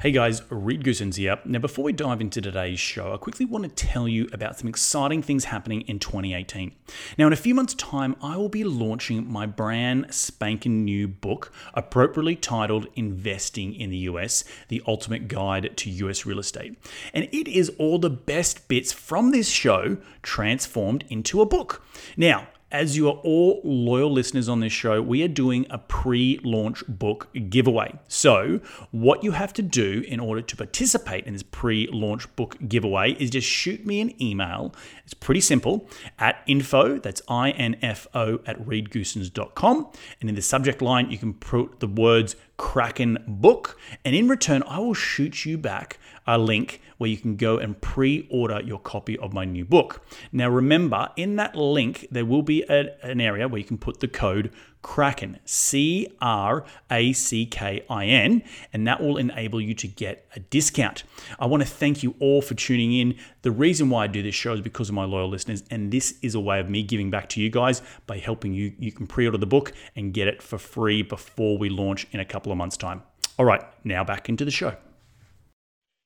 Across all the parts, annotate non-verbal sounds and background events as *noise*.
Hey guys, Reed Goossens here. Now, before we dive into today's show, I quickly want to tell you about some exciting things happening in 2018. Now, in a few months' time, I will be launching my brand spanking new book, appropriately titled Investing in the US The Ultimate Guide to US Real Estate. And it is all the best bits from this show transformed into a book. Now, as you are all loyal listeners on this show, we are doing a pre launch book giveaway. So, what you have to do in order to participate in this pre launch book giveaway is just shoot me an email. It's pretty simple at info, that's I N F O, at reedgoossens.com. And in the subject line, you can put the words Crackin book. And in return, I will shoot you back a link where you can go and pre order your copy of my new book. Now, remember, in that link, there will be a, an area where you can put the code Crackin, C R A C K I N, and that will enable you to get a discount. I want to thank you all for tuning in. The reason why I do this show is because of my loyal listeners, and this is a way of me giving back to you guys by helping you. You can pre order the book and get it for free before we launch in a couple of months' time. All right, now back into the show.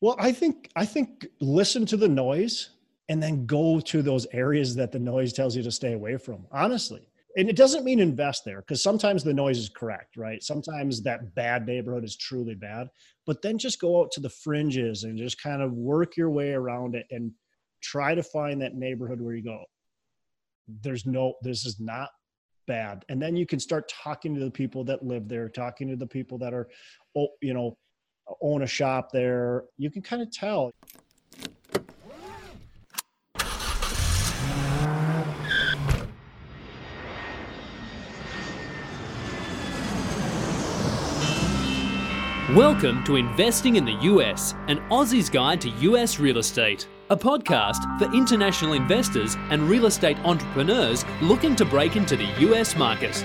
Well, I think I think listen to the noise and then go to those areas that the noise tells you to stay away from. Honestly. And it doesn't mean invest there because sometimes the noise is correct, right? Sometimes that bad neighborhood is truly bad, but then just go out to the fringes and just kind of work your way around it and try to find that neighborhood where you go, there's no, this is not bad. And then you can start talking to the people that live there, talking to the people that are, oh, you know, own a shop there, you can kind of tell. Welcome to Investing in the US, an Aussie's Guide to US Real Estate, a podcast for international investors and real estate entrepreneurs looking to break into the US market.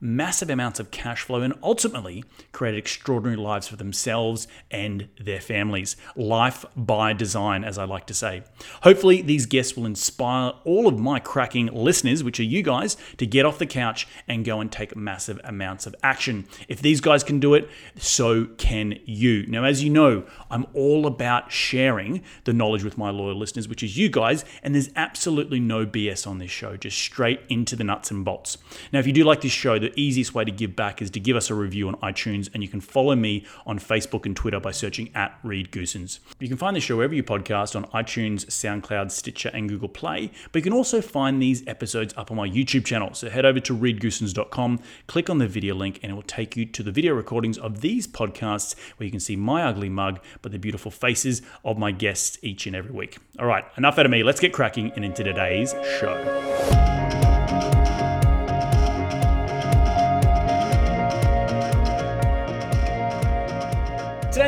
massive amounts of cash flow, and ultimately created extraordinary lives for themselves and their families. Life by design, as I like to say. Hopefully, these guests will inspire all of my cracking listeners, which are you guys, to get off the couch and go and take massive amounts of action. If these guys can do it, so can you. Now, as you know, I'm all about sharing the knowledge with my loyal listeners, which is you guys, and there's absolutely no BS on this show, just straight into the nuts and bolts. Now, if you do like this show, the easiest way to give back is to give us a review on iTunes, and you can follow me on Facebook and Twitter by searching at Reed Goossens. You can find the show wherever you podcast on iTunes, SoundCloud, Stitcher, and Google Play, but you can also find these episodes up on my YouTube channel. So head over to reedgoossens.com, click on the video link, and it will take you to the video recordings of these podcasts where you can see my ugly mug, but the beautiful faces of my guests each and every week. All right, enough out of me. Let's get cracking and into today's show.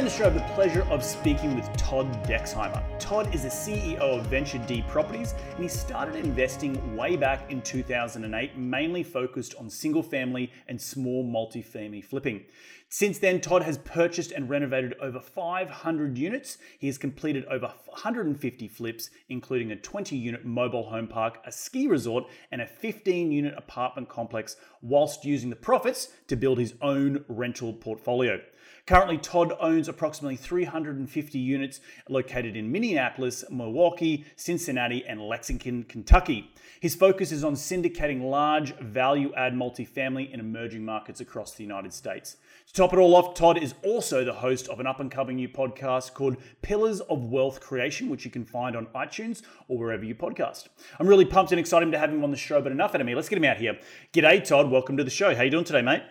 The show, I have the pleasure of speaking with Todd Dexheimer. Todd is the CEO of Venture D Properties, and he started investing way back in 2008, mainly focused on single family and small multi-family flipping. Since then, Todd has purchased and renovated over 500 units. He has completed over 150 flips, including a 20 unit mobile home park, a ski resort, and a 15 unit apartment complex, whilst using the profits to build his own rental portfolio. Currently, Todd owns approximately 350 units located in Minneapolis, Milwaukee, Cincinnati, and Lexington, Kentucky. His focus is on syndicating large value add multifamily in emerging markets across the United States. To top it all off, Todd is also the host of an up and coming new podcast called Pillars of Wealth Creation, which you can find on iTunes or wherever you podcast. I'm really pumped and excited to have him on the show, but enough out of me. Let's get him out here. G'day, Todd. Welcome to the show. How you doing today, mate?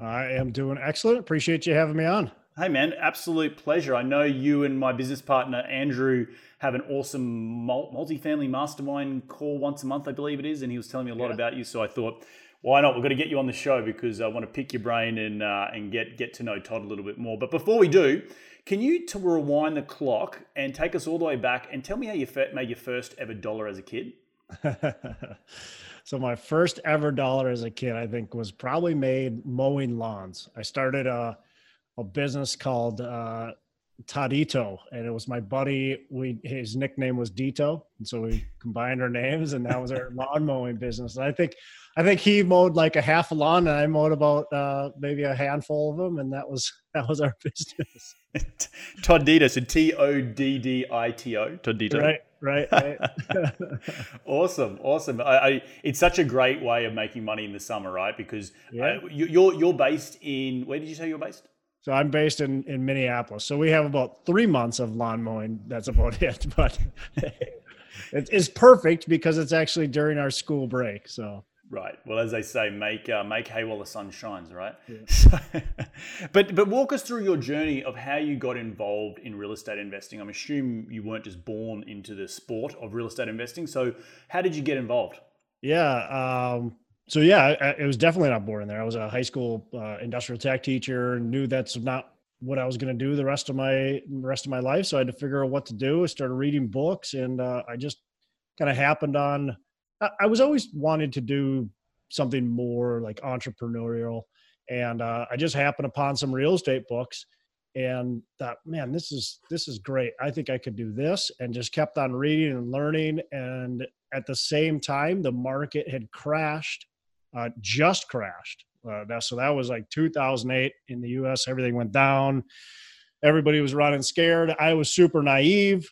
I am doing excellent. Appreciate you having me on. Hey, man, absolute pleasure. I know you and my business partner, Andrew, have an awesome multi-family mastermind call once a month, I believe it is. And he was telling me a lot yeah. about you. So I thought, why not? We're going to get you on the show because I want to pick your brain and, uh, and get, get to know Todd a little bit more. But before we do, can you to rewind the clock and take us all the way back and tell me how you made your first ever dollar as a kid? *laughs* so my first ever dollar as a kid, I think, was probably made mowing lawns. I started a a business called uh, Toddito, and it was my buddy. We his nickname was Dito, and so we combined our names, and that was our *laughs* lawn mowing business. And I think, I think he mowed like a half a lawn, and I mowed about uh, maybe a handful of them, and that was *laughs* that was our *laughs* business. Toddito, so T O D D I T O, Toddito. Right, right, right. *laughs* awesome, awesome. I, I, it's such a great way of making money in the summer, right? Because yeah. uh, you, you're you're based in where did you say you're based? So I'm based in, in Minneapolis. So we have about three months of lawn mowing. That's about *laughs* it. But *laughs* it is perfect because it's actually during our school break. So right. Well, as they say, make uh, make hay while the sun shines. Right. Yeah. *laughs* but but walk us through your journey of how you got involved in real estate investing. I'm assuming you weren't just born into the sport of real estate investing. So how did you get involved? Yeah. Um, so yeah, it was definitely not boring there. I was a high school uh, industrial tech teacher, knew that's not what I was going to do the rest of my rest of my life. So I had to figure out what to do. I started reading books, and uh, I just kind of happened on. I, was always wanted to do something more like entrepreneurial, and uh, I just happened upon some real estate books, and thought, man, this is this is great. I think I could do this, and just kept on reading and learning. And at the same time, the market had crashed uh, just crashed. Uh, that, so that was like 2008 in the U.S. Everything went down. Everybody was running scared. I was super naive.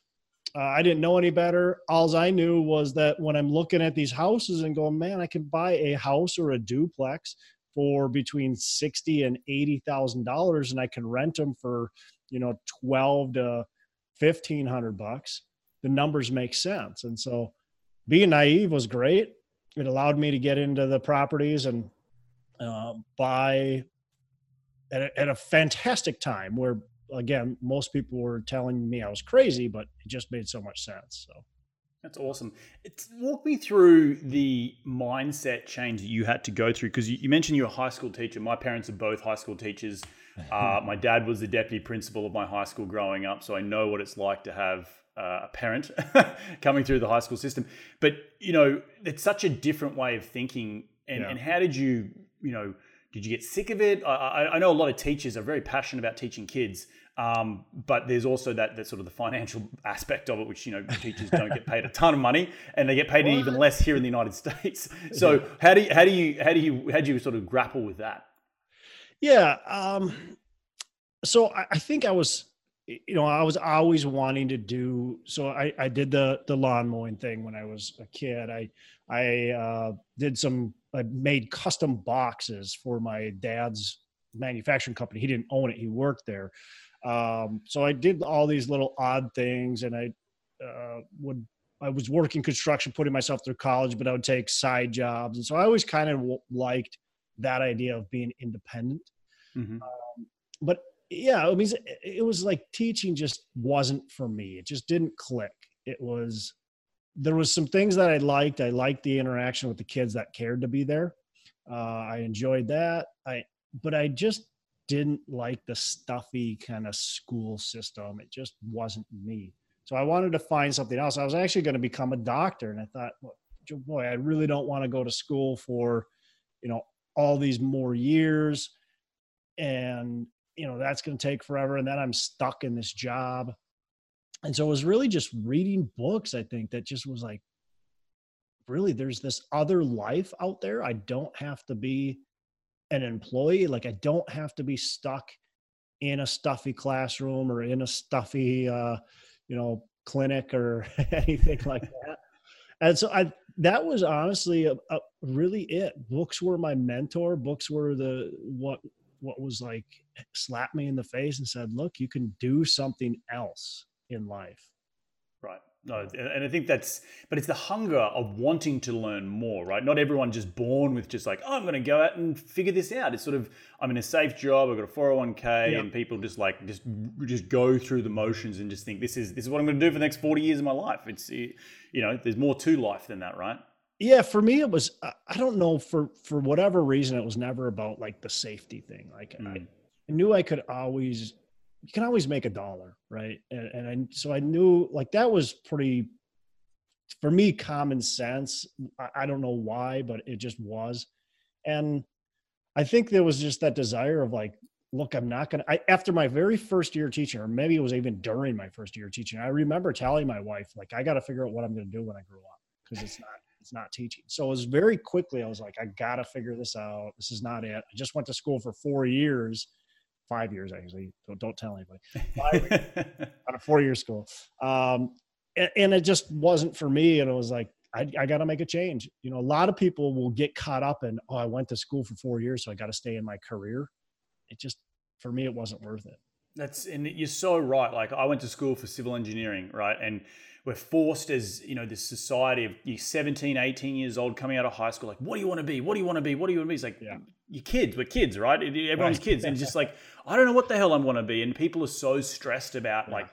Uh, I didn't know any better. All I knew was that when I'm looking at these houses and going, man, I can buy a house or a duplex for between sixty and eighty thousand dollars, and I can rent them for you know twelve to fifteen hundred bucks. The numbers make sense, and so being naive was great it allowed me to get into the properties and uh, buy at a, at a fantastic time where again most people were telling me i was crazy but it just made so much sense so that's awesome. It's, walk me through the mindset change that you had to go through because you, you, mentioned you're a high school teacher. My parents are both high school teachers. *laughs* Uh, my dad was the deputy principal of my high school growing up, so I know what it's like to have uh, a parent *laughs* coming through the high school system. But you know, it's such a different way of thinking. And, yeah. and how did you, you know, did you get sick of it? I, I know a lot of teachers are very passionate about teaching kids, um, but there's also that, that sort of the financial *laughs* aspect of it, which you know teachers don't get paid a ton of money, and they get paid what? even less here in the United *laughs* States. So how do you, how do you how do you how do you sort of grapple with that? Yeah, um, so I, I think I was you know, I was always wanting to do. So I, I did the the lawn mowing thing when I was a kid. I I uh, did some. I made custom boxes for my dad's manufacturing company. He didn't own it. He worked there. Um, so I did all these little odd things, and I uh, would. I was working construction, putting myself through college, but I would take side jobs, and so I always kind of liked that idea of being independent. Mm-hmm. Um, but yeah, I mean, it was like teaching just wasn't for me. It just didn't click. It was, there was some things that I liked. I liked the interaction with the kids that cared to be there. Uh, I enjoyed that. I, but I just didn't like the stuffy kind of school system. It just wasn't me. So I wanted to find something else. I was actually going to become a doctor, and I thought, well, boy, I really don't want to go to school for, you know, all these more years and you know that's going to take forever and then i'm stuck in this job and so it was really just reading books i think that just was like really there's this other life out there i don't have to be an employee like i don't have to be stuck in a stuffy classroom or in a stuffy uh you know clinic or *laughs* anything like *laughs* that and so i that was honestly a, a, really it books were my mentor books were the what what was like slapped me in the face and said, "Look, you can do something else in life." Right. No, and I think that's, but it's the hunger of wanting to learn more, right? Not everyone just born with just like, oh, I'm going to go out and figure this out. It's sort of, I'm in a safe job, I've got a 401k, yep. and people just like just just go through the motions and just think this is this is what I'm going to do for the next 40 years of my life. It's, you know, there's more to life than that, right? yeah for me it was i don't know for for whatever reason it was never about like the safety thing like mm. I, I, knew i could always you can always make a dollar, right? And, and I, so I knew like that was pretty, for me, common sense. I, I don't know why, but it just was. And I think there was just that desire of like, look, I'm not going to, after my very first year teaching, or maybe it was even during my first year teaching, I remember telling my wife, like, I got to figure out what I'm to do when I grow up because it's not, it's not teaching. So it was very quickly, I was like, I got to figure this out. This is not it. I just went to school for four years five years actually. Don't, don't tell anybody. Five *laughs* on a four year school. Um, and, and, it just wasn't for me. And it was like, I, I got to make a change. You know, a lot of people will get caught up in, oh, I went to school for four years, so I got to stay in my career. It just, for me, it wasn't worth it. That's, and you're so right. Like, I went to school for civil engineering, right? And we're forced as you know this society of you 17 18 years old coming out of high school like what do you want to be what do you want to be what do you want to be it's like yeah. You're kids we're kids right? Everyone's right. kids. And just like i don't know what the hell I'm want to be. And people are so stressed about yeah. like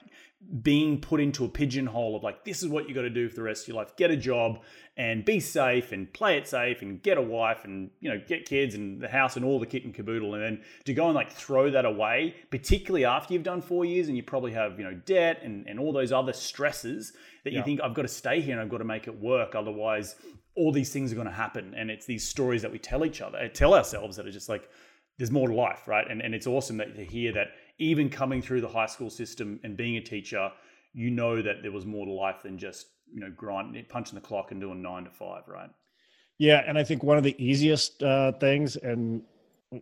being put into a pigeonhole of like this is what you got to do for the rest of your life. Get a job and be safe and play it safe and get a wife and you know get kids and the house and all the kit and caboodle and then to go and like throw that away particularly after you've done four years and you probably have you know debt and, and all those other stresses that you think i've got to stay here and i've got to make it work otherwise all these things are going to happen and it's these stories that we tell each other tell ourselves that are just like there's more to life right and, and it's awesome that to hear that even coming through the high school system and being a teacher, you know that there was more to life than just you know grind punching the clock and doing nine to five, right? Yeah, and I think one of the easiest uh, things and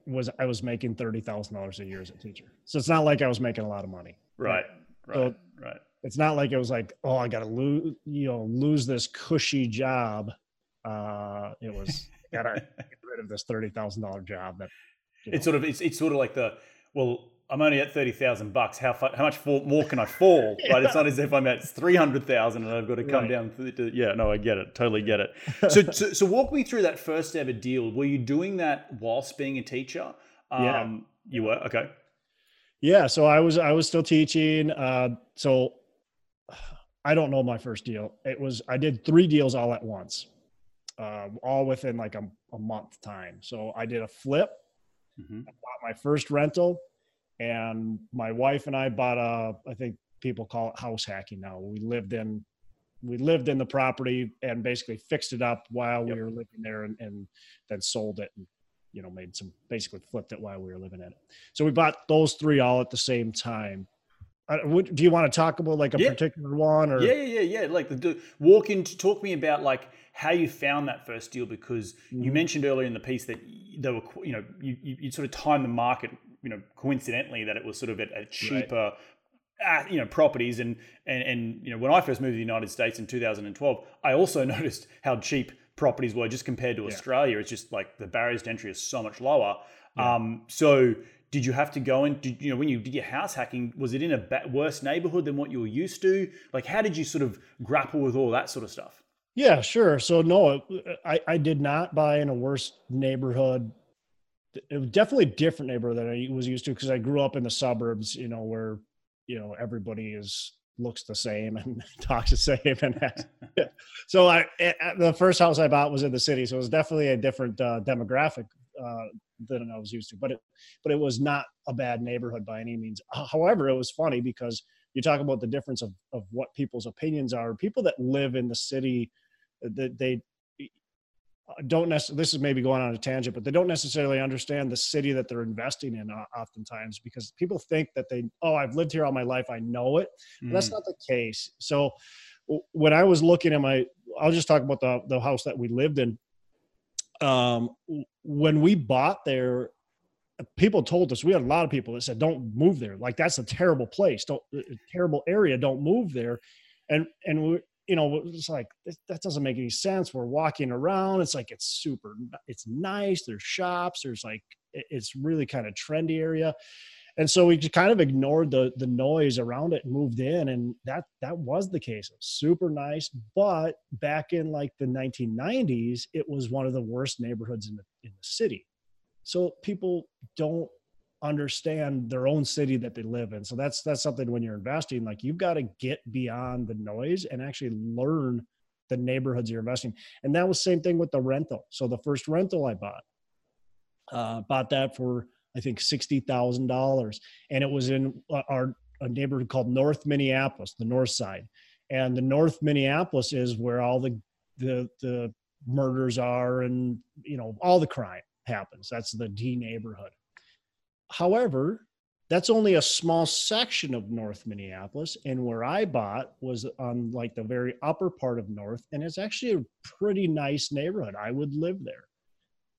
was I was making thirty thousand dollars a year as a teacher, so it's not like I was making a lot of money. Right, right, so right. It's not like it was like, oh, I got to lose, you know, lose this cushy job. Uh, it was gotta get rid of this thirty thousand dollar job. That you know. it's sort of it's it's sort of like the well I'm only at thirty thousand bucks. How how much fall, more can I fall? *laughs* yeah. Right? It's not as if I'm at three hundred thousand and I've got to come right. down. To, yeah, no, I get it. Totally get it. *laughs* So, so, so walk me through that first ever deal. Were you doing that whilst being a teacher? Um, yeah, you were. Okay. Yeah, so I was I was still teaching. Uh, so *sighs* I don't know my first deal. It was I did three deals all at once, uh, all within like a, a month time. So I did a flip. Mm-hmm. I bought my first rental and my wife and I bought a I think people call it house hacking now. We lived in we lived in the property and basically fixed it up while yep. we were living there and, and then sold it and you know made some basically flipped it while we were living in it. So we bought those three all at the same time. Do you want to talk about like a yeah. particular one or yeah yeah yeah yeah. like the, walk into talk me about like how you found that first deal because mm-hmm. you mentioned earlier in the piece that they were you know you, you sort of timed the market you know coincidentally that it was sort of at a cheaper right. uh, you know properties and, and and you know when I first moved to the United States in 2012 I also *laughs* noticed how cheap properties were just compared to yeah. Australia it's just like the barriers to entry is so much lower yeah. um, so did you have to go and did you know when you did your house hacking was it in a worse neighborhood than what you were used to? Like how did you sort of grapple with all that sort of stuff? Yeah sure. So no i i did not buy in a worse neighborhood. It was definitely a different neighborhood than I was used to because I grew up in the suburbs, you know, where you know everybody is looks the same and *laughs* talks the same and has, so I the first house I bought was in the city, so it was definitely a different uh, demographic uh, than I was used to. But it but it was not a bad neighborhood by any means. However, it was funny because you talk about the difference of of what people's opinions are. People that live in the city, that they don't necessarily this is maybe going on a tangent but they don't necessarily understand the city that they're investing in uh, oftentimes because people think that they oh i've lived here all my life i know it mm. that's not the case so when i was looking at my i'll just talk about the, the house that we lived in um, when we bought there people told us we had a lot of people that said don't move there like that's a terrible place don't terrible area don't move there and and we, you know, it's like that doesn't make any sense. We're walking around. It's like it's super. It's nice. There's shops. There's like it's really kind of trendy area, and so we just kind of ignored the the noise around it and moved in, and that that was the case. super nice, but back in like the 1990s, it was one of the worst neighborhoods in the in the city. So people don't understand their own city that they live in. So that's that's something when you're investing, like you've got to get beyond the noise and actually learn the neighborhoods you're investing. And that was same thing with the rental. So the first rental I bought, uh, bought that for I think sixty thousand dollars, and it was in uh, our a neighborhood called North Minneapolis, the North Side, and the North Minneapolis is where all the the the murders are, and you know all the crime happens. That's the D neighborhood. However, that's only a small section of North Minneapolis. And where I bought was on like the very upper part of North, and it's actually a pretty nice neighborhood. I would live there.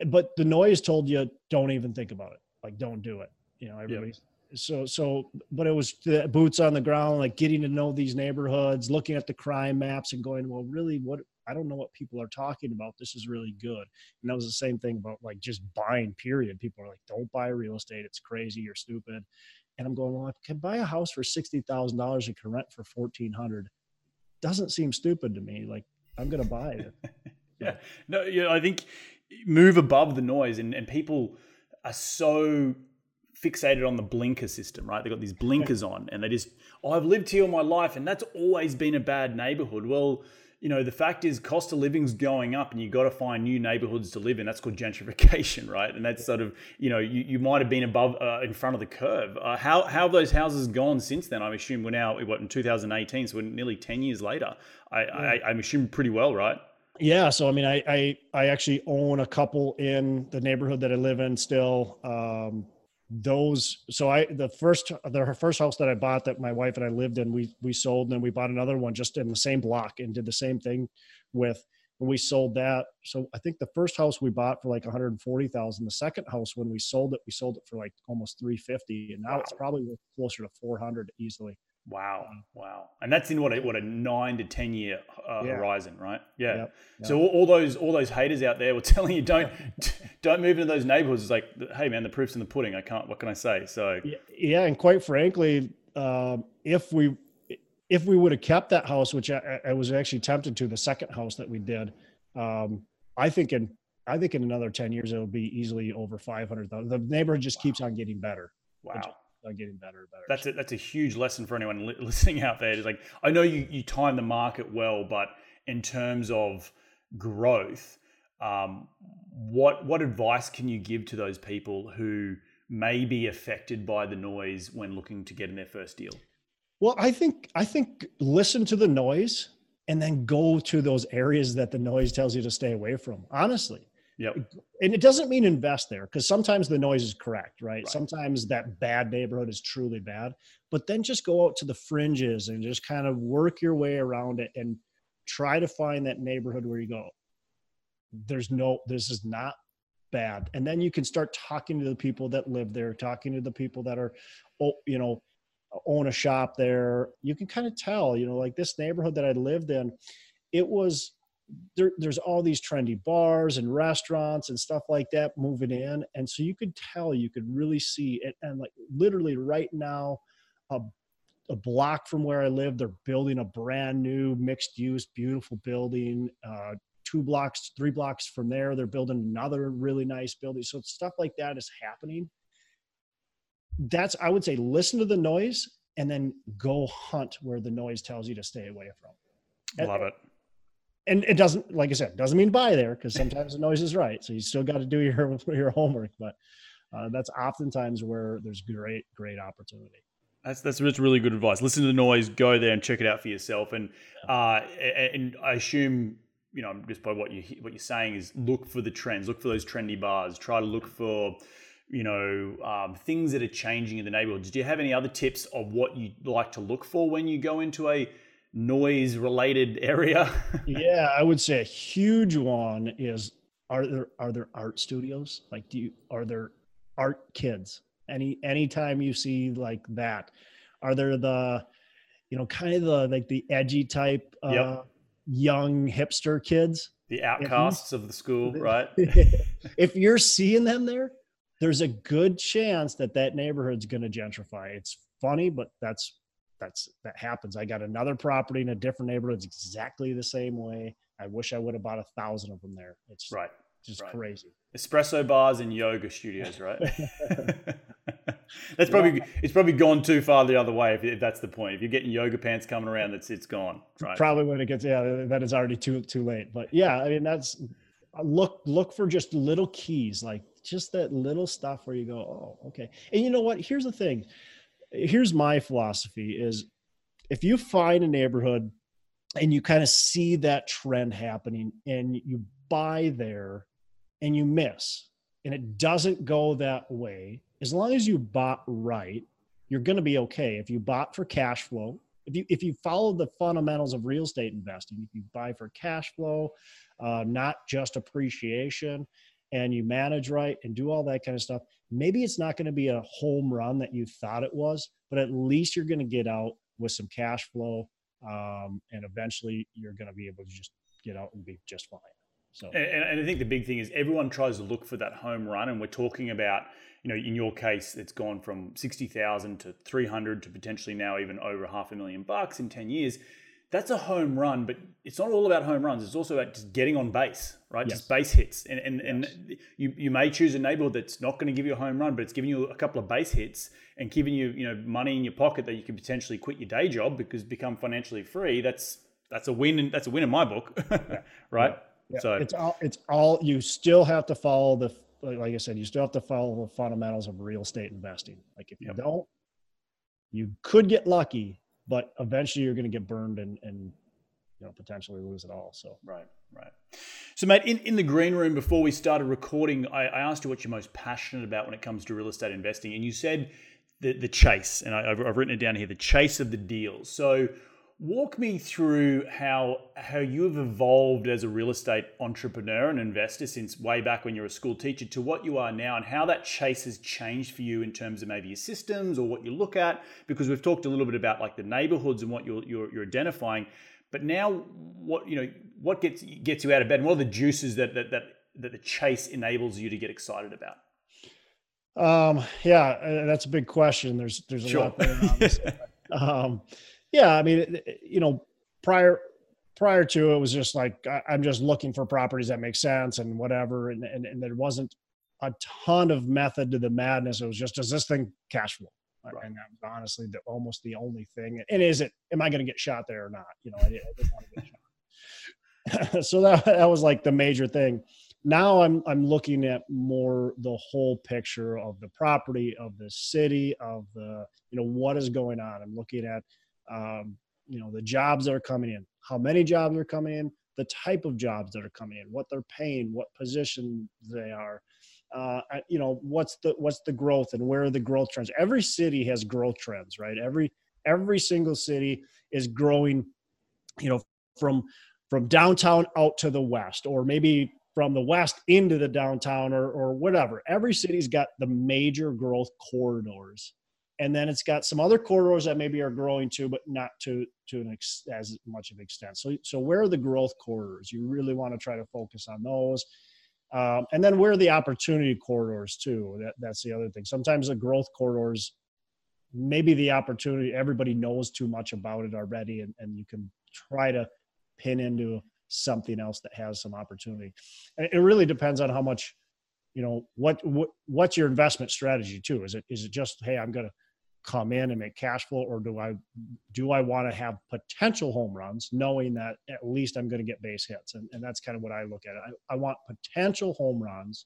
But the noise told you don't even think about it. Like don't do it. You know, everybody. Yep. So so but it was the boots on the ground, like getting to know these neighborhoods, looking at the crime maps and going, well, really what I don't know what people are talking about. This is really good. And that was the same thing about like just buying, period. People are like, don't buy real estate. It's crazy. You're stupid. And I'm going, well, I can buy a house for $60,000 and can rent for 1400 Doesn't seem stupid to me. Like, I'm going to buy it. *laughs* yeah. No, yeah, I think move above the noise and, and people are so fixated on the blinker system, right? They've got these blinkers on and they just, oh, I've lived here all my life and that's always been a bad neighborhood. Well, you know, the fact is cost of living's going up and you've got to find new neighborhoods to live in. That's called gentrification, *laughs* right? And that's sort of, you know, you, you might have been above, uh, in front of the curve. Uh, how, how have those houses gone since then? I assume we're now, what, in 2018, so we're nearly 10 years later. I, yeah. I, I'm assuming pretty well, right? Yeah. So, I mean, I, I, I actually own a couple in the neighborhood that I live in still. Um, those so i the first the first house that i bought that my wife and i lived in we we sold and then we bought another one just in the same block and did the same thing with when we sold that so i think the first house we bought for like 140000 the second house when we sold it we sold it for like almost 350 and now wow. it's probably closer to 400 easily Wow, wow, and that's in what a, what a nine to ten year uh, yeah. horizon, right? Yeah. Yep. Yep. So all, all, those all those haters out there were *laughs* telling you don't *laughs* don't move into those neighborhoods. It's like, hey man, the proof's in the pudding. I can't. What can I say? So yeah, and quite frankly, um, if we if we would have kept that house, which I, I, was actually tempted to, the second house that we did, um, I think in I think in another ten years it'll be easily over five hundred thousand. The neighborhood just wow. keeps on getting better. Wow are getting better and better. That's a, that's a huge lesson for anyone li- *laughs* listening out there. It's like I know you you time the market well, but in terms of growth, um, what what advice can you give to those people who may be affected by the noise when looking to get in their first deal? Well, I think I think listen to the noise and then go to those areas that the noise tells you to stay away from. Honestly, Yep. And it doesn't mean invest there because sometimes the noise is correct, right? right? Sometimes that bad neighborhood is truly bad, but then just go out to the fringes and just kind of work your way around it and try to find that neighborhood where you go, there's no, this is not bad. And then you can start talking to the people that live there, talking to the people that are, oh, you know, own a shop there. You can kind of tell, you know, like this neighborhood that I lived in, it was there, there's all these trendy bars and restaurants and stuff like that moving in. And so you could tell you could really see it. And like literally right now a, a block from where i live they're building a brand new mixed use beautiful building uh, two blocks three blocks from there they're building another really nice building. So stuff like that is happening. That's i would say listen to the noise and then go hunt where the noise tells you to stay away from. Love it and it doesn't like i said doesn't mean buy there because sometimes the noise is right. So you still got to do your *laughs* your homework but uh, that's oftentimes where there's great great opportunity. That's that's really good advice. Listen to the noise go there and check it out for yourself. And uh, and i assume you know just by what you what you're saying is look for the trends look for those trendy bars try to look for you know um, things that are changing in the neighborhood. Do you have any other tips of what you like to look for when you go into a noise related area? *laughs* yeah, I would say a huge one is are there are there art studios? Like do you are there art kids? Any anytime you see like that, are there the you know kind of the like the edgy type uh yep. young hipster kids? The outcasts of the school, *laughs* right? if you're seeing them there, there's a good chance that that neighborhood's going to gentrify. It's funny, but that's that's that happens. I got another property in a different neighborhood. It's exactly the same way. I wish I would have bought a thousand of them there. It's right, just right. crazy. Espresso bars and yoga studios, right? *laughs* *laughs* that's probably yeah. it's probably gone too far the other way. If, if, that's the point, if you're getting yoga pants coming around, that's it's gone. Right? Probably when it gets yeah, that is already too too late. But yeah, I mean that's look look for just little keys like just that little stuff where you go, oh, okay. And you know what? Here's the thing. Here's my philosophy is if you find a neighborhood and you kind of see that trend happening and you buy there and you miss and it doesn't go that way, as long as you bought right, you're going to be okay. If you bought for cash flow, if you if you follow the fundamentals of real estate investing, if you buy for cash flow, uh, not just appreciation, and you manage right and do all that kind of stuff, maybe it's not going to be a home run that you thought it was, but at least you're going to get out with some cash flow, um, and eventually you're going to be able to just get out and be just fine. So, and, and, I think the big thing is everyone tries to look for that home run, and we're talking about, you know, in your case, it's gone from sixty thousand to three hundred to potentially now even over half a million bucks in ten years that's a home run, but it's not all about home runs. It's also about just getting on base, right? Yes. Just base hits. And and, yes. and you, you may choose a neighborhood that's not going to give you a home run, but it's giving you a couple of base hits and giving you, you know, money in your pocket that you can potentially quit your day job because become financially free. That's that's a win. In, that's a win in my book, *laughs* right? Yeah. So it's all it's all you still have to follow the like I said, you still have to follow the fundamentals of real estate investing. Like if you yep. don't, you could get lucky, but eventually you're going to get burned and, and you know potentially lose it all. So right, right. So, mate, in, in the green room before we started recording, I, I asked you what you're most passionate about when it comes to real estate investing, and you said the the chase, and I, have written it down here: the chase of the deals. So, Walk me through how how you have evolved as a real estate entrepreneur and investor since way back when you were a school teacher to what you are now, and how that chase has changed for you in terms of maybe your systems or what you look at. Because we've talked a little bit about like the neighborhoods and what you're you're, you're identifying, but now what you know what gets gets you out of bed, and what are the juices that that that, that the chase enables you to get excited about? Um, yeah, uh, that's a big question. There's there's a sure. lot *laughs* there. um, yeah, I mean, you know, prior prior to it was just like I'm just looking for properties that make sense and whatever, and and, and there wasn't a ton of method to the madness. It was just does this thing cash flow? Right. And that was honestly the, almost the only thing. And is it? Am I going to get shot there or not? You know, I, I didn't want to get shot. *laughs* so that that was like the major thing. Now I'm I'm looking at more the whole picture of the property, of the city, of the you know what is going on. I'm looking at um, you know the jobs that are coming in how many jobs are coming in the type of jobs that are coming in what they're paying what position they are uh, you know what's the what's the growth and where are the growth trends? Every city has growth trends right? Every every single city is growing you know from from downtown out to the west or maybe from the west into the downtown or or whatever. Every city's got the major growth corridors and then it's got some other corridors that maybe are growing too, but not to to an ex, as much of extent. So so where are the growth corridors? You really want to try to focus on those, um, and then where are the opportunity corridors too? That that's the other thing. Sometimes the growth corridors, maybe the opportunity everybody knows too much about it already, and, and you can try to pin into something else that has some opportunity. And it really depends on how much you know what, what what's your investment strategy too is it is it just hey i'm going to come in and make cash flow or do i do i want to have potential home runs knowing that at least i'm going to get base hits? And, and that's kind of what i look at. I, I want potential home runs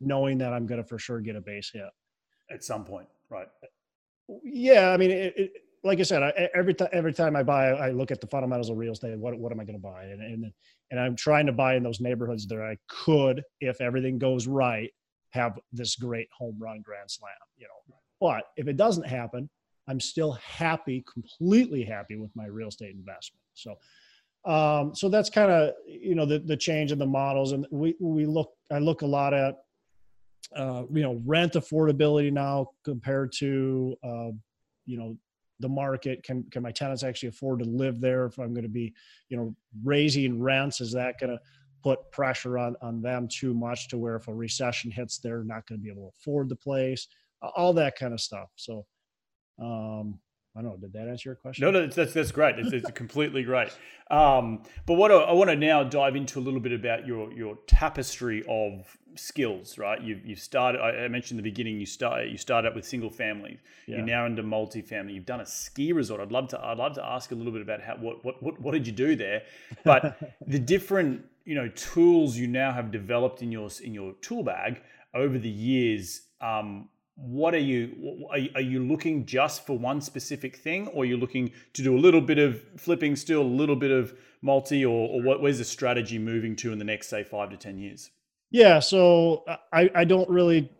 knowing that i'm going to for sure get a base hit. At some point right. Yeah i mean it, it, like i said I, every time every time i buy i look at the fundamentals of real estate what, what am i going to buy? And, and and i'm trying to buy in those neighborhoods that i could if everything goes right have this great home run grand slam you know but if it doesn't happen, I'm still happy, completely happy with my real estate investment. So, um, so that's kind of you know the the change in the models, and we we look I look a lot at uh, you know rent affordability now compared to uh, you know the market. Can can my tenants actually afford to live there if i'm going to be you know raising rents? Is that going to put pressure on on them too much to where if a recession hits they're not going to be able to afford the place all that kind of stuff. So, um, I don't know. Did that answer your question? No, no, that's that's great. It's, it's completely great. Um, but what I, I, want to now dive into a little bit about your your tapestry of skills. Right, you've you started. I mentioned in the beginning. You start you started out with single family. Yeah. You're now into multifamily. You've done a ski resort. I'd love to. I'd love to ask a little bit about how what what what, what did you do there? But *laughs* the different you know tools you now have developed in your in your tool bag over the years, um, what are you are, you looking just for one specific thing or are you looking to do a little bit of flipping still a little bit of multi or, or what, where's the strategy moving to in the next say five to ten years? Yeah so i i don't really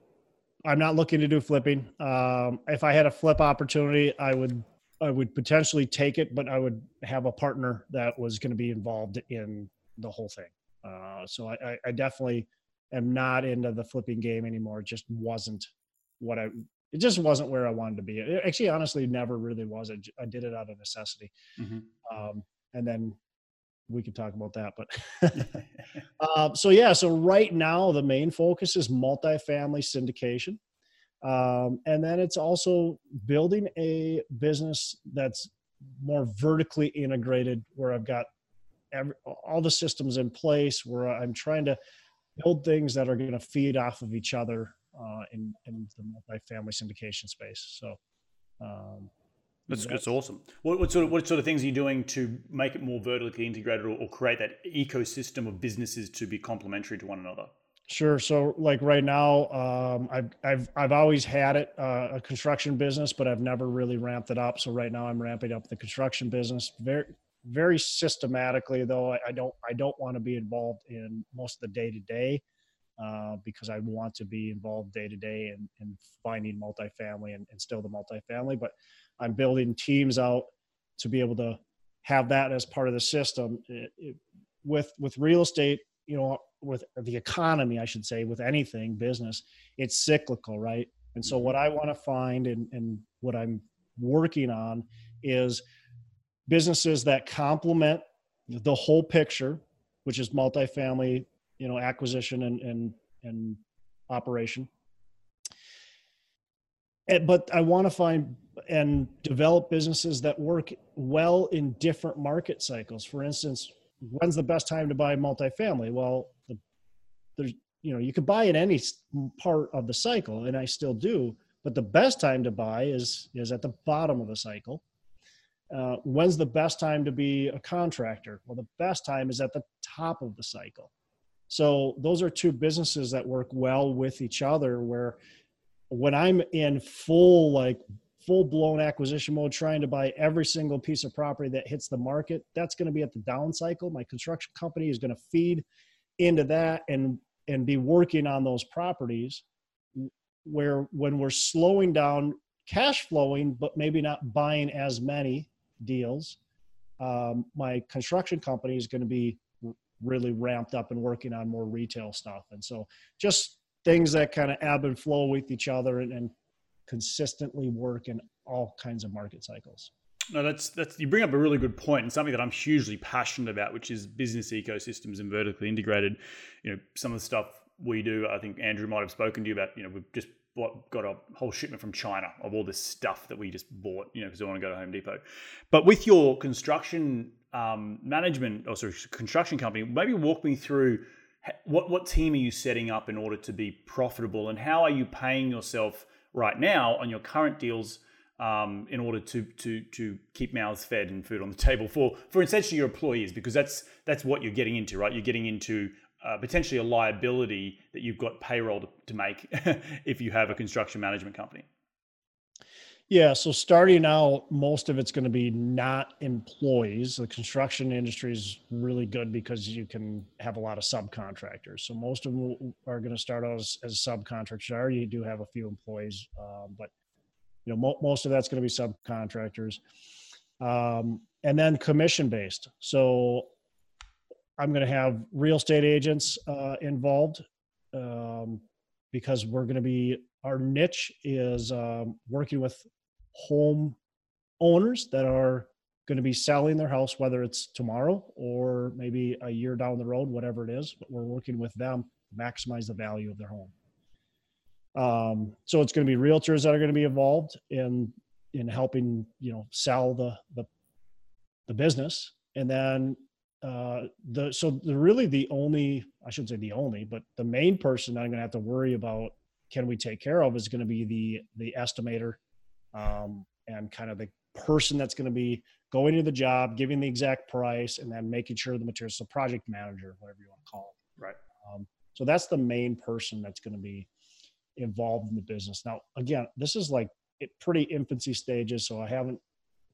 i'm not looking to do flipping. Um, if i had a flip opportunity i would i would potentially take it but i would have a partner that was going to be involved in the whole thing. Uh, so I, I definitely am not into the flipping game anymore it just wasn't what I it just wasn't where I wanted to be. It actually, honestly, never really was. I, I did it out of necessity. Mm-hmm. Um, and then we could talk about that. But uh, *laughs* *laughs* so yeah, so right now the main focus is multifamily syndication, um, and then it's also building a business that's more vertically integrated, where I've got every, all the systems in place, where I'm trying to build things that are going to feed off of each other uh, in in the multifamily syndication space. So. Um, that's, that's, that's awesome. What, what, sort of what sort of things are you doing to make it more vertically integrated or, or create that ecosystem of businesses to be complementary to one another? Sure. So, like right now, um, I've I've I've always had it uh, a construction business, but I've never really ramped it up. So right now, I'm ramping up the construction business very very systematically. Though I, I don't I don't want to be involved in most of the day to day uh, because I want to be involved day to day in, in finding multifamily and, and still the multifamily. But I'm building teams out to be able to have that as part of the system. It, it, with with real estate, you know, with the economy, I should say, with anything business, it's cyclical, right? And so what I want to find and, and what I'm working on is businesses that complement the whole picture, which is multifamily you know acquisition and and and operation. And, but i want to find and develop businesses that work well in different market cycles. For instance when's the best time to buy multifamily? Well the, there's you know you could buy in any part of the cycle and i still do but the best time to buy is is at the bottom of the cycle. Uh, when's the best time to be a contractor? Well the best time is at the top of the cycle so those are two businesses that work well with each other where when I'm in full like full blown acquisition mode trying to buy every single piece of property that hits the market, that's going to be at the down cycle. My construction company is going to feed into that and and be working on those properties where when we're slowing down cash flowing but maybe not buying as many deals um, my construction company is going to be really ramped up and working on more retail stuff. And so just things that kind of ebb and flow with each other and, and consistently work in all kinds of market cycles. No, that's that's you bring up a really good point and something that I'm hugely passionate about, which is business ecosystems and vertically integrated. You know, some of the stuff we do, I think Andrew might have spoken to you about. You know, we've just got a whole shipment from China of all this stuff that we just bought. You know, because we want to go to Home Depot. But with your construction um, management or sorry, construction company, maybe walk me through what what team are you setting up in order to be profitable, and how are you paying yourself right now on your current deals um, in order to to to keep mouths fed and food on the table for for essentially your employees, because that's that's what you're getting into, right? You're getting into uh, potentially a liability that you've got payroll to, to make *laughs* if you have a construction management company. Yeah, so starting out, most of it's going to be not employees. The construction industry is really good because you can have a lot of subcontractors. So most of them are going to start out as, as subcontractors. Already do have a few employees, um, but you know mo- most of that's going to be subcontractors, um, and then commission based. So I'm going to have real estate agents uh, involved um, because we're going to be our niche is um, working with home owners that are going to be selling their house, whether it's tomorrow or maybe a year down the road, whatever it is. But we're working with them to maximize the value of their home. Um, so it's going to be realtors that are going to be involved in in helping you know sell the the, the business, and then uh, the so the really the only I shouldn't say the only, but the main person I'm going to have to worry about can we take care of is going to be the the estimator um, and kind of the person that's going to be going to the job, giving the exact price, and then making sure the materials. So project manager, whatever you want to call it. Right. Um, so that's the main person that's going to be involved in the business. Now, again, this is like pretty infancy stages, so I haven't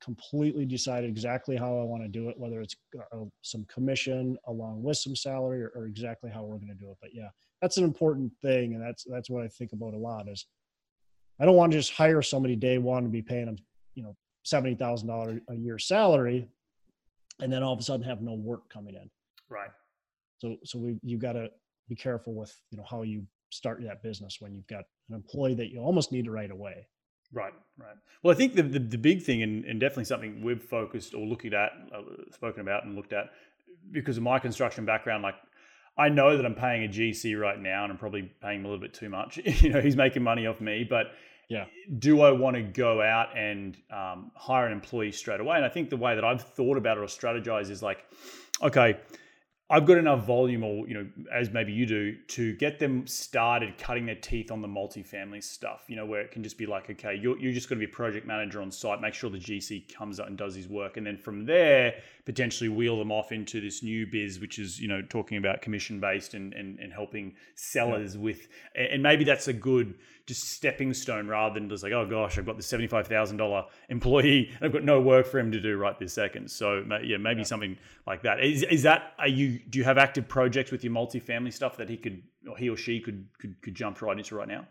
completely decided exactly how I want to do it, whether it's uh, some commission along with some salary or, or exactly how we're going to do it. But yeah, that's an important thing, and that's that's what I think about a lot. Is I don't want to just hire somebody day one and be paying them, you know, seventy thousand dollars a year salary, and then all of a sudden have no work coming in. Right. So so we you got to be careful with you know how you start that business when you've got an employee that you almost need to right away. Right, right. Well, I think the, the, the big thing, and, and, definitely something we've focused or looked at, uh, spoken about and looked at, because of my construction background, like I know that I'm paying a GC right now, and I'm probably paying him a little bit too much. *laughs* you know, he's making money off me, but yeah, do I want to go out and um, hire an employee straight away? And I think the way that I've thought about it or strategize is like, okay, I've got enough volume, or you know, as maybe you do, to get them started cutting their teeth on the multifamily stuff. You know, where it can just be like, okay, you're, you're just going to be a project manager on site, make sure the GC comes up and does his work, and then from there, potentially wheel them off into this new biz, which is you know talking about commission based and, and and helping sellers yeah. with, and maybe that's a good just stepping stone rather than just like, oh gosh, I've got the thousand dollar employee and I've got no work for him to do right this second. So yeah, maybe yeah. something like that. Is is that are you do you have active projects with your multifamily stuff that he could or he or she could could could jump right into right now?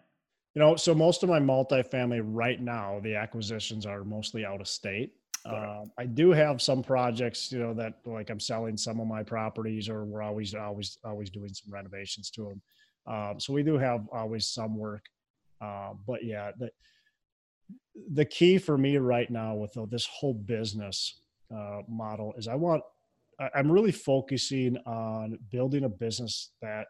You know, so most of my multifamily right now, the acquisitions are mostly out of state. Uh, I do have some projects, you know, that like I'm selling some of my properties, or we're always, always, always doing some renovations to them. Um, so we do have always some work. Uh, but yeah, the the key for me right now with this whole business uh, model is I want I'm really focusing on building a business that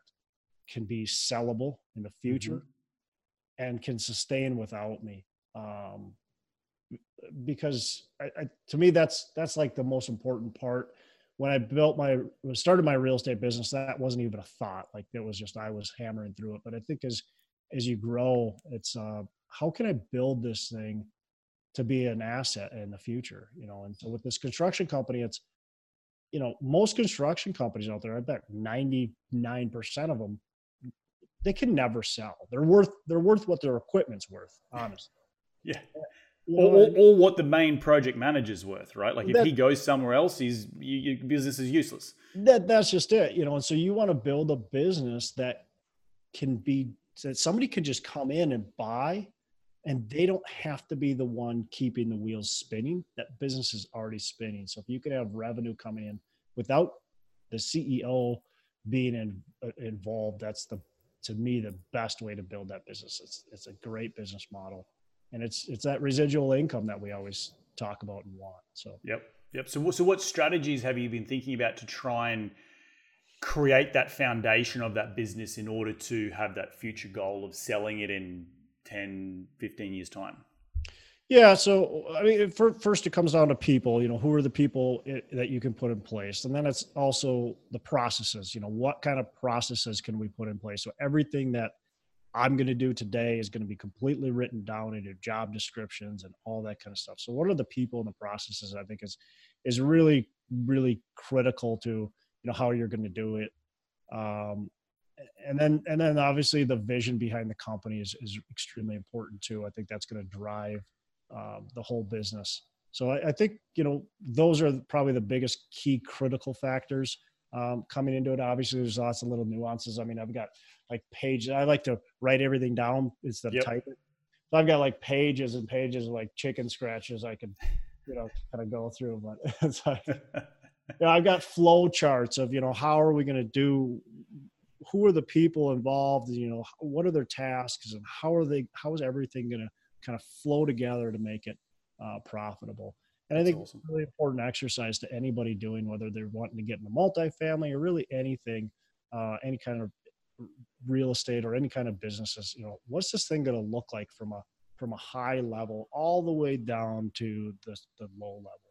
can be sellable in the future mm-hmm. and can sustain without me. Um, because I, I, to me, that's that's like the most important part. When I built my started my real estate business, that wasn't even a thought. Like it was just I was hammering through it. But I think as as you grow, it's uh, how can I build this thing to be an asset in the future? You know, and so with this construction company, it's you know most construction companies out there. I bet ninety nine percent of them they can never sell. They're worth they're worth what their equipment's worth, *laughs* honestly. Yeah. You know, or, or, or, what the main project manager's worth, right? Like if that, he goes somewhere else, his business is useless. That that's just it, you know. And so you want to build a business that can be that somebody could just come in and buy and they don't have to be the one keeping the wheels spinning. That business is already spinning. So if you could have revenue coming in without the ceo being in, uh, involved that's the to me the best way to build that business. It's, it's a great business model. And it's it's that residual income that we always talk about and want so. Yep. Yep. So, so what strategies have you been thinking about to try and create that foundation of that business in order to have that future goal of selling it in 10 15 years time? Yeah so i mean first it comes down to people you know who are the people that you can put in place and then it's also the processes you know what kind of processes can we put in place? So everything that i'm going to do today is going to be completely written down into job descriptions and all that kind of stuff. So what are the people and the processes i think is is really really critical to you know how you're going to do it. Um, and then and then obviously the vision behind the company is, is extremely important too. I think that's going to drive um, the whole business. So I, I, think you know those are probably the biggest key critical factors um, coming into it. Obviously there's lots of little nuances. I mean i've got like pages i like to write everything down instead yep. of type it. So i've got like pages and pages of like chicken scratches i can you know kind of go through but *laughs* it's like *laughs* know, I've got flow charts of, you know, how are we going to do, who are the people involved, you know, what are their tasks and how are they, how is everything going to kind of flow together to make it uh, profitable. And I think awesome. it's a really important exercise to anybody doing, whether they're wanting to get into multifamily or really anything, uh, any kind of real estate or any kind of businesses, you know, what's this thing going to look like from a, from a high level all the way down to the, the low level.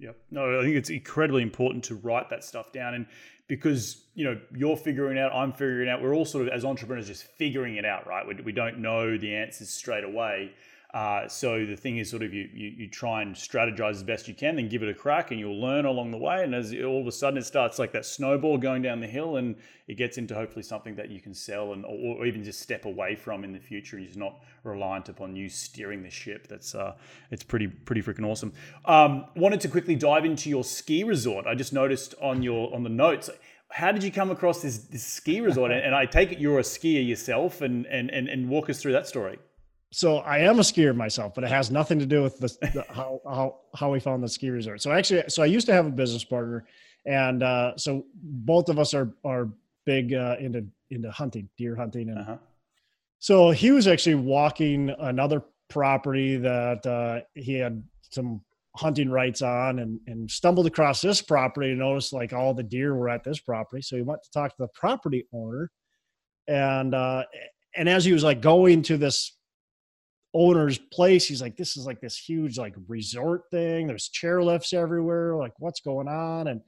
Yep. No, I think it's incredibly important to write that stuff down. And because, you know, you're figuring out, I'm figuring out, we're all sort of, as entrepreneurs, just figuring it out, right? We, we don't know the answers straight away. Uh, so the thing is, sort of, you, you you try and strategize as best you can, then give it a crack, and you'll learn along the way. And as all of a sudden it starts like that snowball going down the hill, and it gets into hopefully something that you can sell and or, or even just step away from in the future. You're not reliant upon you steering the ship. That's uh, it's pretty pretty freaking awesome. Um, wanted to quickly dive into your ski resort. I just noticed on your on the notes how did you come across this, this ski resort? and I take it you're a skier yourself, and, and and and walk us through that story so I am a skier myself, but it has nothing to do with the, the how, how how we found the ski resort. So actually, so I used to have a business partner, and uh, so both of us are are big uh, into into hunting, deer hunting, and uh-huh. so he was actually walking another property that uh, he had some hunting rights on, and and stumbled across this property and noticed like all the deer were at this property. So he went to talk to the property owner, and uh, and as he was like going to this owner's place. He's like, this is like this huge like resort thing. There's chairlifts everywhere. Like, what's going on? And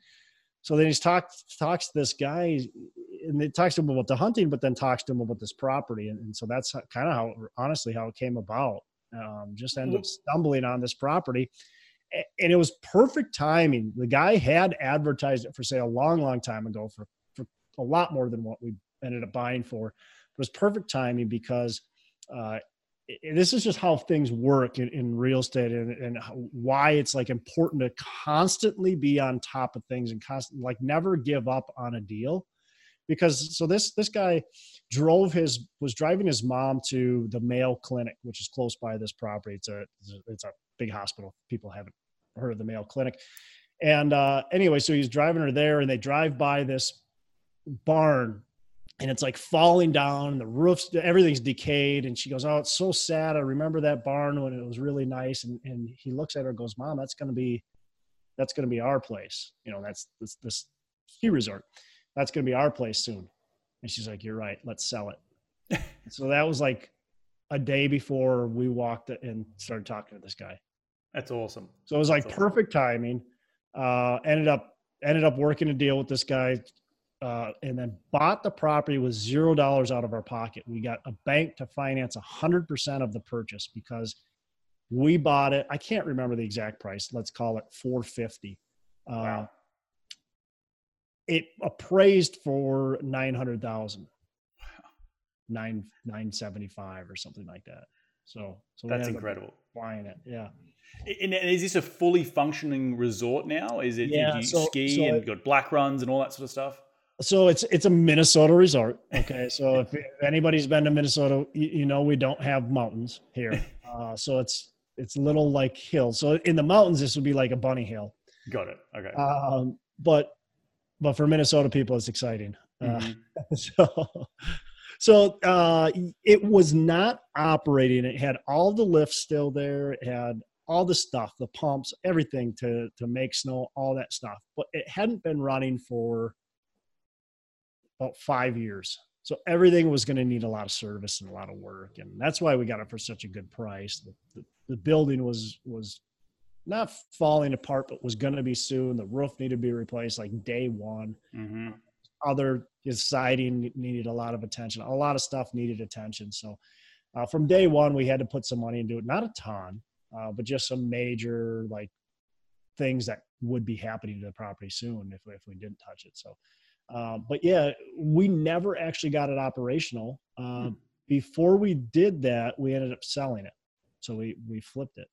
so then he's talks talks to this guy, and it talks to him about the hunting, but then talks to him about this property. And, and so that's kind of how, honestly, how it came about. Um, just ended up stumbling on this property, and it was perfect timing. The guy had advertised it for sale a long, long time ago for for a lot more than what we ended up buying for. It was perfect timing because uh, this is just how things work in, in real estate and, and why it's like important to constantly be on top of things and constant like never give up on a deal because so this this guy drove his was driving his mom to the Mayo Clinic, which is close by this property. It's a it's a big hospital. People haven't heard of the Mayo Clinic, and uh, anyway, so he's driving her there, and they drive by this barn and it's like falling down and the roofs everything's decayed and she goes oh it's so sad. I remember that barn when it was really nice. And, and he looks at her and goes mom that's going to be that's going to be our place. You know that's this, this ski resort. That's going to be our place soon. And she's like you're right. Let's sell it. *laughs* So that was like a day before we walked and started talking to this guy. That's awesome. So it was like perfect timing. Uh ended up ended up working a deal with this guy uh, and then bought the property with zero dollars out of our pocket. We got a bank to finance a hundred percent of the purchase because we bought it. I can't remember the exact price. Let's call it 450. Uh, wow. It appraised for 900,000. Nine, 975 or something like that. So, so that's incredible. Buying it. Yeah. And is this a fully functioning resort now? Is it, yeah, you so, ski so and it, got black runs and all that sort of stuff? So it's it's a Minnesota resort. Okay, so if, if anybody's been to Minnesota, you, you, know we don't have mountains here. *laughs* Uh, so it's it's little like hills. So in the mountains, this would be like a bunny hill. Got it. Okay. Um, but but for Minnesota people, it's exciting. Uh, mm-hmm. Uh, *laughs* so so uh, it was not operating. It had all the lifts still there. It had all the stuff, the pumps, everything to to make snow, all that stuff. But it hadn't been running for about five years. So everything was going to need a lot of service and a lot of work, and that's why we got it for such a good price. The, the, the building was was not falling apart, but was going to be soon. The roof needed to be replaced like day one. Mm-hmm. Other siding needed a lot of attention. A lot of stuff needed attention. So uh, from day one, we had to put some money into it. Not a ton, uh, but just some major like things that would be happening to the property soon if if we didn't touch it. So uh, but yeah, we never actually got it operational. Uh, hmm. Before we did that, we ended up selling it. So we we flipped it.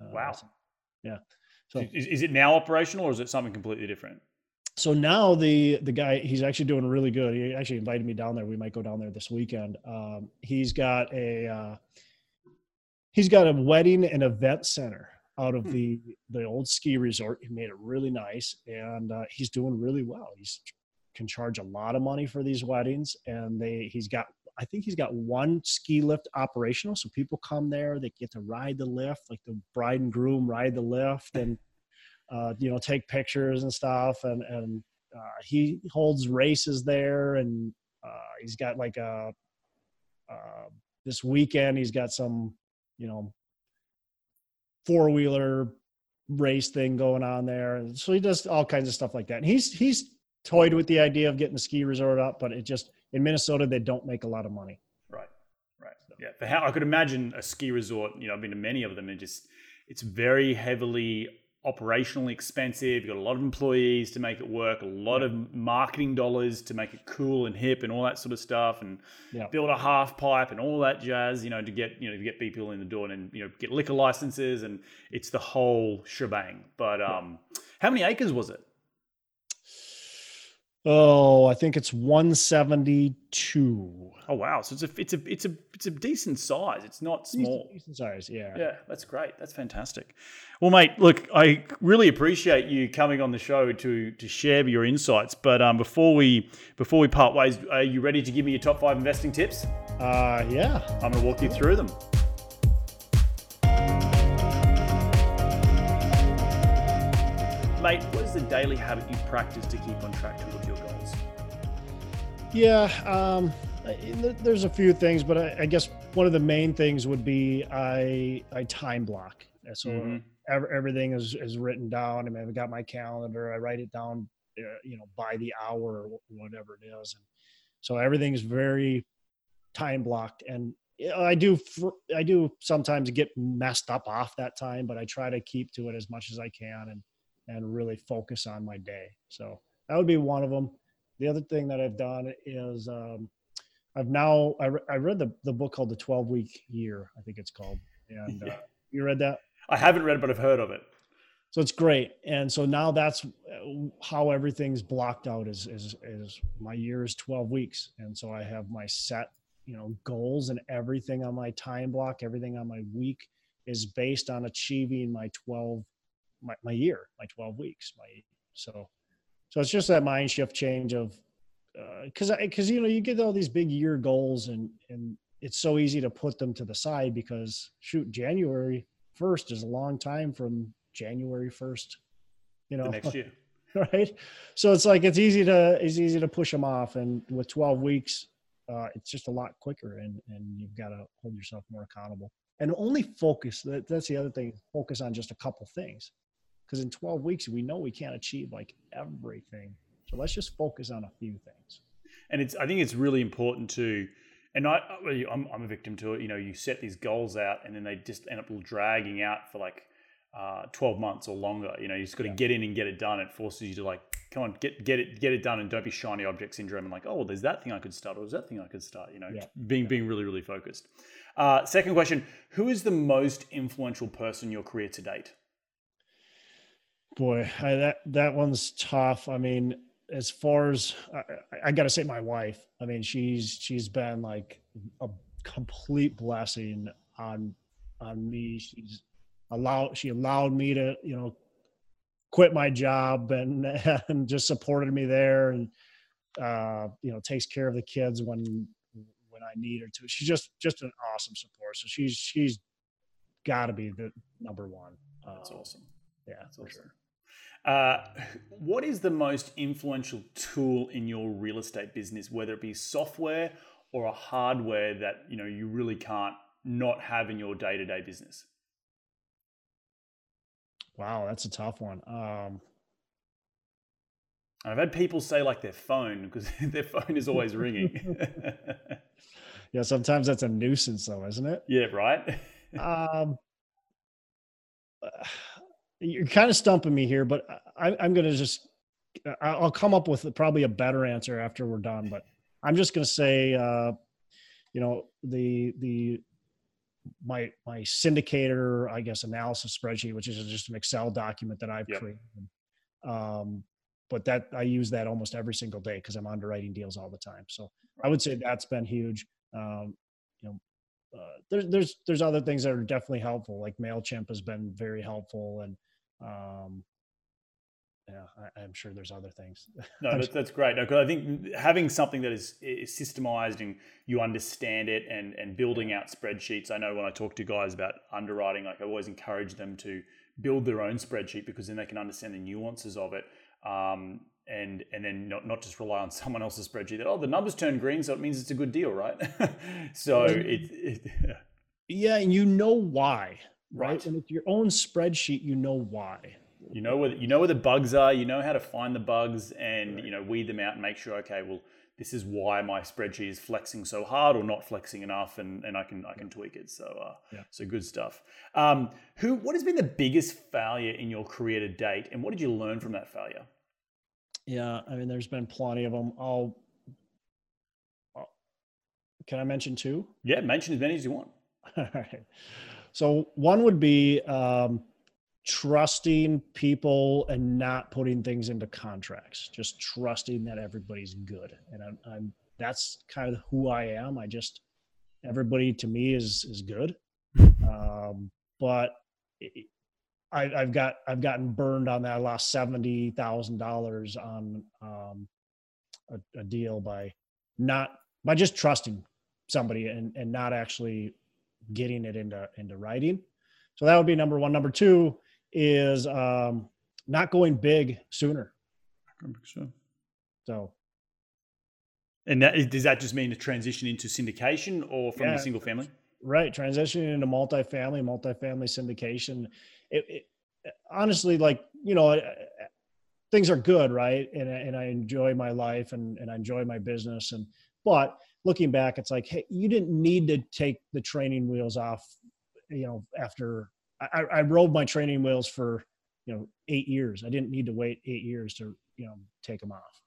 Uh, wow. Yeah. So is, is it now operational or is it something completely different? So now the the guy he's actually doing really good. He actually invited me down there. We might go down there this weekend. Um, he's got a uh, he's got a wedding and event center out of hmm. the the old ski resort. He made it really nice, and uh, he's doing really well. He's can charge a lot of money for these weddings and they he's got I think he's got one ski lift operational. So people come there, they get to ride the lift, like the bride and groom ride the lift and, uh, you know, take pictures and stuff. And, and uh, he holds races there and uh, he's got like a, uh, this weekend, he's got some, you know, four wheeler race thing going on there. So he does all kinds of stuff like that. And he's, he's toyed with the idea of getting the ski resort up, but it just in Minnesota they don't make a lot of money. Right, right. So, Yeah, for how I could imagine a ski resort. You know, I've been to many of them, and just it's very heavily operationally expensive. You've got a lot of employees to make it work, a lot of marketing dollars to make it cool and hip and all that sort of stuff, and Yeah. build a half pipe and all that jazz. You know, to get you know to get people in the door and you know get liquor licenses and it's the whole shebang. But um, how many acres was it? Oh, I think it's 172. Oh wow! So it's a it's a it's a it's a decent size. It's not small. Decent, decent size, yeah. Yeah, that's great. That's fantastic. Well, mate, look, I really appreciate you coming on the show to to share your insights. But um, before we before we part ways, are you ready to give me your top five investing tips? Uh, yeah. I'm going to walk you through them. Mate, what is the daily habit you practice to keep on track towards your goals? Yeah, um, there's a few things, but I, I guess one of the main things would be I I time block. So Mhm. ev- everything is is written down. I mean, I've got my calendar. I write it down, uh, you know, by the hour or whatever it is, and so everything is very time blocked. And I do I do sometimes get messed up off that time, but I try to keep to it as much as I can and and really focus on my day. So that would be one of them. The other thing that I've done is um, I've now I, re- I read the the book called the Twelve Week Year. I think it's called. And uh, *laughs* you read that? I haven't read it, but I've heard of it. So it's great. And so now that's uh, how everything's blocked out. Is is is my year is twelve weeks, and so I have my set you know goals and everything on my time block, everything on my week is based on achieving my twelve my, my year, my twelve weeks. My so so it's just that mind shift change of because I, because you know you get all these big year goals and and it's so easy to put them to the side because shoot January first is a long time from January first you know The next year. *laughs* right so it's like it's easy to it's easy to push them off and with 12 weeks uh, it's just a lot quicker and and you've got to hold yourself more accountable and only focus that, that's the other thing focus on just a couple things because in 12 weeks we know we can't achieve like everything so let's just focus on a few things and it's I think it's really important to, and I I'm, I'm a victim to it. You know, you set these goals out, and then they just end up dragging out for like uh, 12 months or longer. You know, you just got to Yeah. get in and get it done. It forces you to like, come on, get get it get it done, and don't be shiny object syndrome and like, oh, well, there's that thing I could start, or there's that thing I could start. You know, Yeah. being being really really focused. Uh, second question: Who is the most influential person in your career to date? Boy I, that that one's tough. I mean as far as I, I- I gotta say my wife. I mean she's she's been like a complete blessing on on me. She's allowed she allowed me to you know quit my job and *laughs* and just supported me there and uh you know takes care of the kids when when i need her to. She's just just an awesome support. So she's she's got to be the number one. That's awesome. yeah That's for awesome. sure Uh, what is the most influential tool in your real estate business, whether it be software or a hardware that you know you really can't not have in your day to day business? Wow, that's a tough one. Um, I've had people say like their phone because *laughs* their phone is always ringing. *laughs* yeah, sometimes that's a nuisance, though, isn't it? yeah, right. *laughs* Um, you're kind of stumping me here, but I, I'm going to just, I'll come up with probably a better answer after we're done. But I'm just going to say, uh, you know, the the my my syndicator, I guess, analysis spreadsheet, which is just an Excel document that I've Yep. created. Um, but that I use that almost every single day because I'm underwriting deals all the time. So I would say that's been huge. Um, you know, uh, there's there's there's other things that are definitely helpful. Like Mailchimp has been very helpful, and um, yeah, I, I'm sure there's other things. *laughs* No, that's, that's great. No, 'cause I think having something that is, is systemized and you understand it and, and building out spreadsheets. I know when I talk to guys about underwriting, like I always encourage them to build their own spreadsheet because then they can understand the nuances of it. Um, and and then not, not just rely on *laughs* someone else's spreadsheet that oh the numbers turn green so it means it's a good deal right *laughs* so it, it yeah, and you know why, right? Right. And it's your own spreadsheet. You know why. you know where you know where the bugs are you know how to find the bugs and you know weed them out and make sure okay well this is why my spreadsheet is flexing so hard or not flexing enough, and, and I can I can tweak it. So uh, Yeah. so good stuff. Um, who what has been the biggest failure in your career to date, and what did you learn from that failure? Yeah, I mean, there's been plenty of them. I'll. I'll- Can I mention two? Yeah, mention as many as you want. *laughs* All right. So one would be um, trusting people and not putting things into contracts. Just trusting that everybody's good, and I'm, I'm that's kind of who I am. I just everybody to me is is good, um, but it, I, I've got I've gotten burned on that. I lost seventy thousand dollars on um, a, a deal by not by just trusting somebody and and not actually getting it into into writing. So that would be number one. Number two is um, not going big sooner. Sure. So And that, does that just mean a transition into syndication or from Yeah. the single family? right, transitioning into multifamily, multifamily syndication. It, it honestly, like you know, things are good, right? And I- and I enjoy my life and and I enjoy my business. And but looking back, it's like, hey, you didn't need to take the training wheels off. You know, after I, I rode my training wheels for you know eight years. I didn't need to wait eight years to you know take them off.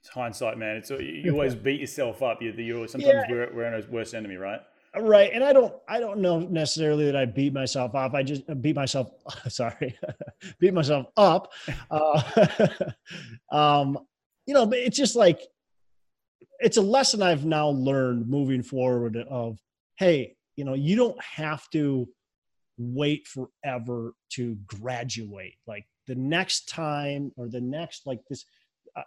It's hindsight, man. It's you *laughs* always beat yourself up. You're, you're sometimes Yeah. we're, we're our worst enemy, right? Right. And I don't I don't know necessarily that I beat myself off. I just beat myself *laughs* sorry. *laughs* beat myself up. Uh, um you know, but it's just like it's a lesson I've now learned moving forward of hey, you know, you don't have to wait forever to graduate. Like the next time or the next like this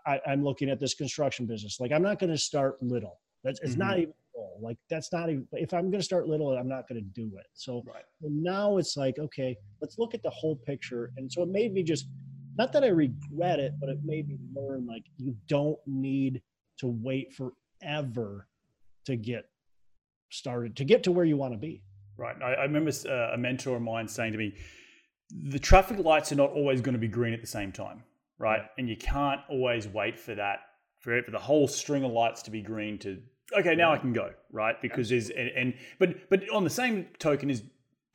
I, I'm looking at this construction business. Like I'm not going to start little. That's it's not mm-hmm. even. Like that's not even. If I'm going to start little, I'm not going to do it. So Right. now it's like okay, let's look at the whole picture. And so it made me just not that I regret it, but it made me learn like you don't need to wait forever to get started to get to where you want to be. Right. I, I remember uh, a mentor of mine saying to me, the traffic lights are not always going to be green at the same time, right? And you can't always wait for that, for, for the whole string of lights to be green to, okay, now I can go, right? Because there's, and, and, but, but on the same token is,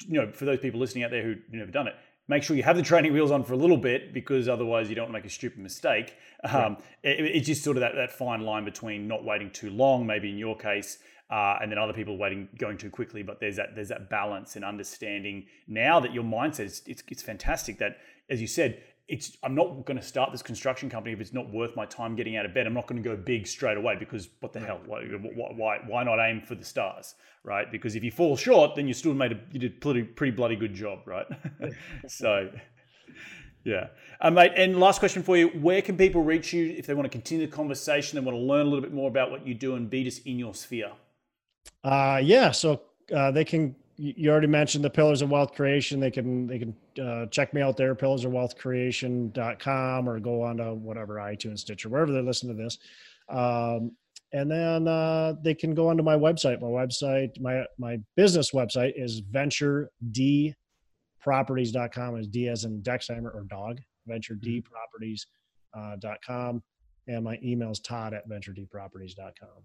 you know, for those people listening out there who've never done it, make sure you have the training wheels on for a little bit because otherwise you don't make a stupid mistake. Um, it, it's just sort of that, that fine line between not waiting too long, maybe in your case, uh, and then other people waiting going too quickly. But there's that there's that balance and understanding now that your mindset is it's, it's fantastic. That as you said, it's I'm not going to start this construction company if it's not worth my time getting out of bed. I'm not going to go big straight away because what the hell? Why, why why not aim for the stars, right? Because if you fall short, then you still made a you did pretty pretty bloody good job, right? *laughs* so. Yeah. Uh, mate, and last question for you. Where can people reach you if they want to continue the conversation, they want to learn a little bit more about what you do and be just in your sphere? Uh, yeah. So uh, they can. You already mentioned the Pillars of Wealth Creation. They can they can uh, check me out there, pillars of wealth pillarsofwealthcreation.com, or go on to whatever iTunes, Stitcher, wherever they listen to this. Um, and then uh, they can go onto my website. My website, my my business website is venturedproperties.com. Is D as in Dexheimer or dog? Venturedproperties.com. And my email is Todd at venturedproperties.com.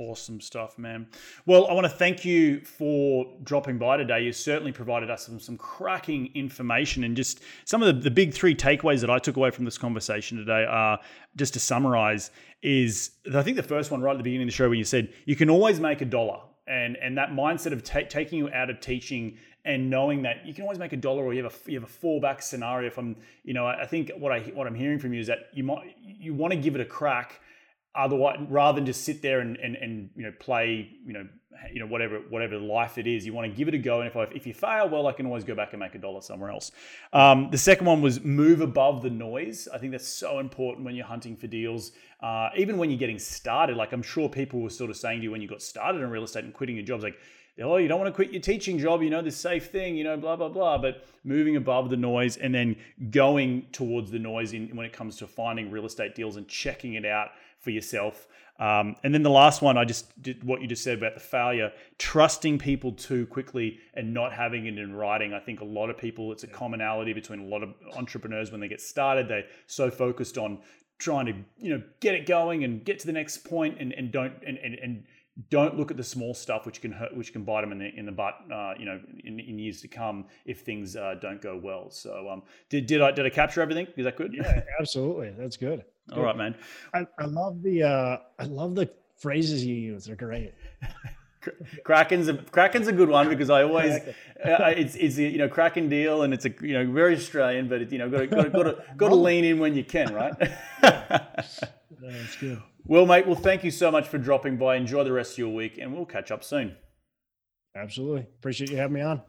Awesome stuff, man. Well, I want to thank you for dropping by today. You certainly provided us some, some cracking information and just some of the, the big three takeaways that I took away from this conversation today are just to summarize is I think the first one right at the beginning of the show when you said you can always make a dollar and and that mindset of ta- taking you out of teaching and knowing that you can always make a dollar or you have a you have a fallback scenario from you know I think what I what I'm hearing from you is that you might you want to give it a crack otherwise rather than just sit there and, and, and you know play you know you know whatever whatever life it is you want to give it a go and if I, if you fail well I can always go back and make a dollar somewhere else. Um, the second one was move above the noise. I think that's so important when you're hunting for deals. Uh, even when you're getting started like I'm sure people were sort of saying to you when you got started in real estate and quitting your jobs like oh, you don't want to quit your teaching job, you know, this safe thing, you know, blah, blah, blah. But moving above the noise and then going towards the noise in, when it comes to finding real estate deals and checking it out for yourself. Um, and then the last one, I just did what you just said about the failure, trusting people too quickly and not having it in writing. I think a lot of people, it's a commonality between a lot of entrepreneurs when they get started, they're so focused on trying to you know get it going and get to the next point and, and don't and, and, and don't look at the small stuff which can hurt which can bite them in the in the butt uh, you know in, in years to come if things uh, don't go well. So um did did I did I capture everything? Is that good? Yeah *laughs* absolutely. That's good. All right man. I, I love the uh I love the phrases you use. They're great *laughs* Crackin's a Crackin's a good one because I always uh, it's it's a, you know Crackin deal and it's a you know very Australian but it, you know got to got to got to, got to *laughs* lean in when you can right. *laughs* That's good. Well, mate. Well, thank you so much for dropping by. Enjoy the rest of your week, and we'll catch up soon. Absolutely. Appreciate you having me on.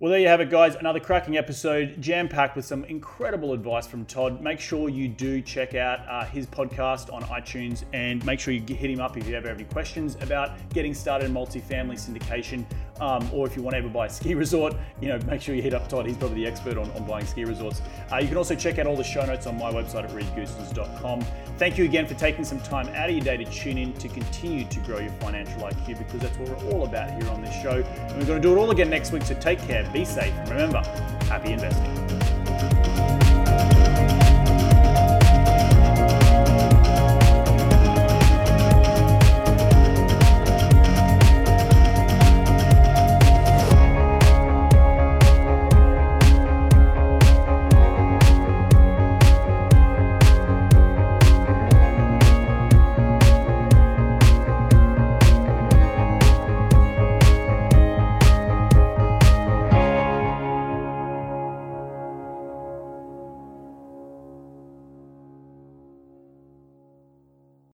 Well, there you have it, guys. Another cracking episode, jam packed with some incredible advice from Todd. Make sure you do check out uh, his podcast on iTunes and make sure you hit him up if you ever have any questions about getting started in multifamily syndication um, or if you want to ever buy a ski *laughs* resort. You know, make sure you hit up Todd. He's probably the expert on, on buying ski resorts. Uh, you can also check out all the show notes on my website at reedgoossens.com. Thank you again for taking some time out of your day to tune in to continue to grow your financial IQ because that's what we're all about here on this show. And we're going to do it all again next week, so take care be safe, and remember, happy investing.